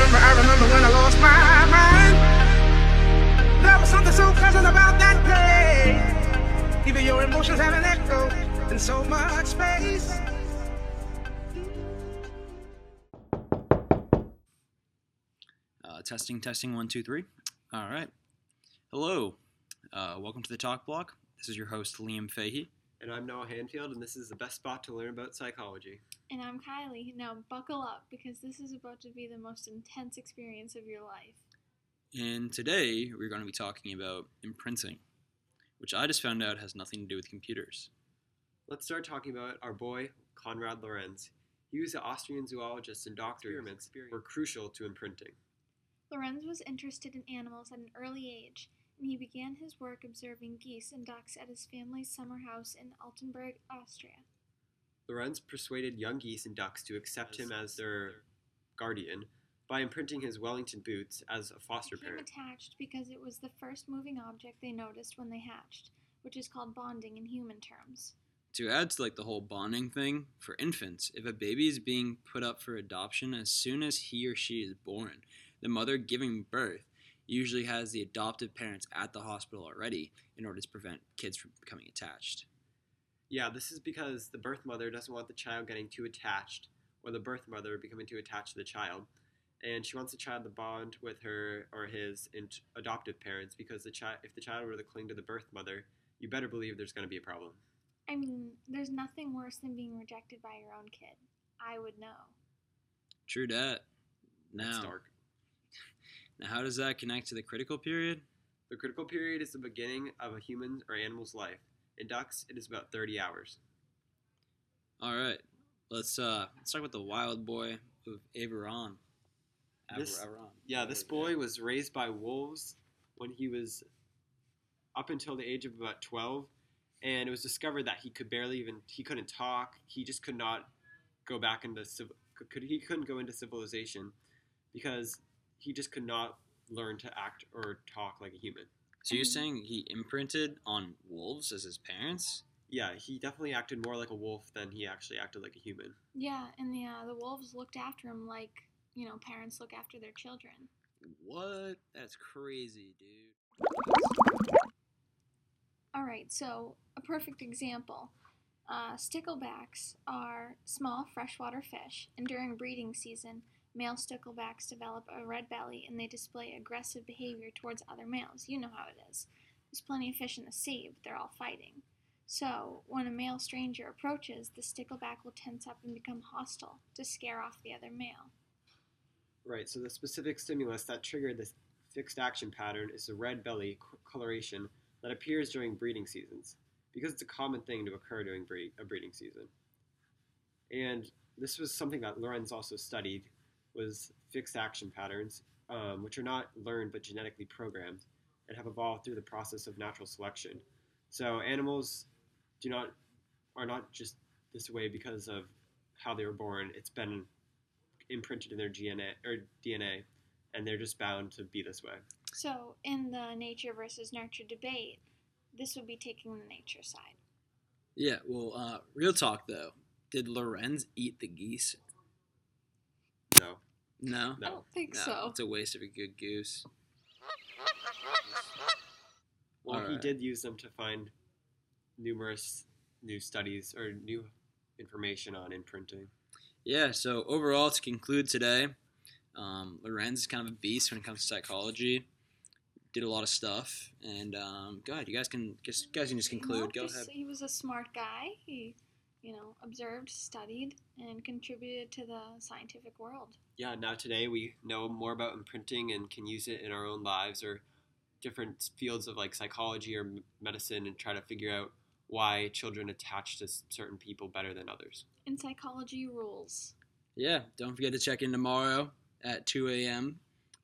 remember, I remember when I lost my mind. There was something so pleasant about that place. Even your emotions have an echo in so much space. Uh, testing, testing, one, two, three. All right. Hello. Uh, welcome to the Talk Block. This is your host, Liam Fahey. And I'm Noah Hanfield, and this is the best spot to learn about psychology. And I'm Kylie. Now buckle up because this is about to be the most intense experience of your life. And today we're going to be talking about imprinting, which I just found out has nothing to do with computers. Let's start talking about our boy, Konrad Lorenz. He was an Austrian zoologist and doctor. Experiments were crucial to imprinting. Lorenz was interested in animals at an early age, and he began his work observing geese and ducks at his family's summer house in Altenberg, Austria. Lorenz persuaded young geese and ducks to accept him as their guardian by imprinting his Wellington boots as a foster Became parent. attached because it was the first moving object they noticed when they hatched, which is called bonding in human terms. To add to like the whole bonding thing for infants, if a baby is being put up for adoption as soon as he or she is born, the mother giving birth usually has the adoptive parents at the hospital already in order to prevent kids from becoming attached. Yeah, this is because the birth mother doesn't want the child getting too attached, or the birth mother becoming too attached to the child. And she wants the child to bond with her or his int- adoptive parents because the child, if the child were to cling to the birth mother, you better believe there's going to be a problem. I mean, there's nothing worse than being rejected by your own kid. I would know. True that. That's Now, dark. Now how does that connect to the critical period? The critical period is the beginning of a human or animal's life. In ducks, it is about 30 hours. All right, let's uh let's talk about the wild boy of Aveyron. This- Aveyron. Yeah, this boy was raised by wolves when he was up until the age of about 12, and it was discovered that he could barely even he couldn't talk. He just could not go back into could he couldn't go into civilization because he just could not learn to act or talk like a human. So you're saying he imprinted on wolves as his parents? Yeah, he definitely acted more like a wolf than he actually acted like a human. Yeah, and the uh, the wolves looked after him like you know parents look after their children. What? That's crazy, dude. All right, so a perfect example. Uh, sticklebacks are small freshwater fish, and during breeding season, male sticklebacks develop a red belly and they display aggressive behavior towards other males. You know how it is. There's plenty of fish in the sea, but they're all fighting. So, when a male stranger approaches, the stickleback will tense up and become hostile to scare off the other male. Right, so the specific stimulus that triggered this fixed action pattern is the red belly coloration that appears during breeding seasons, because it's a common thing to occur during a breeding season. And this was something that Lorenz also studied, was fixed action patterns, um, which are not learned but genetically programmed, and have evolved through the process of natural selection. So animals do not are not just this way because of how they were born. It's been imprinted in their DNA or DNA, and they're just bound to be this way. So, in the nature versus nurture debate, this would be taking the nature side. Yeah, well, uh, real talk though. Did Lorenz eat the geese? No, No. I don't think No, so. It's a waste of a good goose. well, he did use them to find numerous new studies or new information on imprinting. Yeah, so overall, to conclude today, um, Lorenz is kind of a beast when it comes to psychology. Did a lot of stuff, and um, go ahead. You guys can just guys can just No, conclude. Go just- ahead. He was a smart guy. He, you know, observed, studied, and contributed to the scientific world. Yeah, now today we know more about imprinting and can use it in our own lives or different fields of like psychology or medicine and try to figure out why children attach to certain people better than others. And psychology rules. Yeah, don't forget to check in tomorrow at 2 a.m.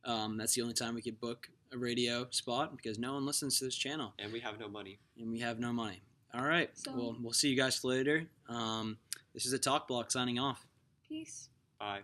Um, that's the only time we could book a radio spot because no one listens to this channel And we have no money. and we have no money. All right, So- well, we'll see you guys later. Um, this is a talk block signing off. Peace. Bye.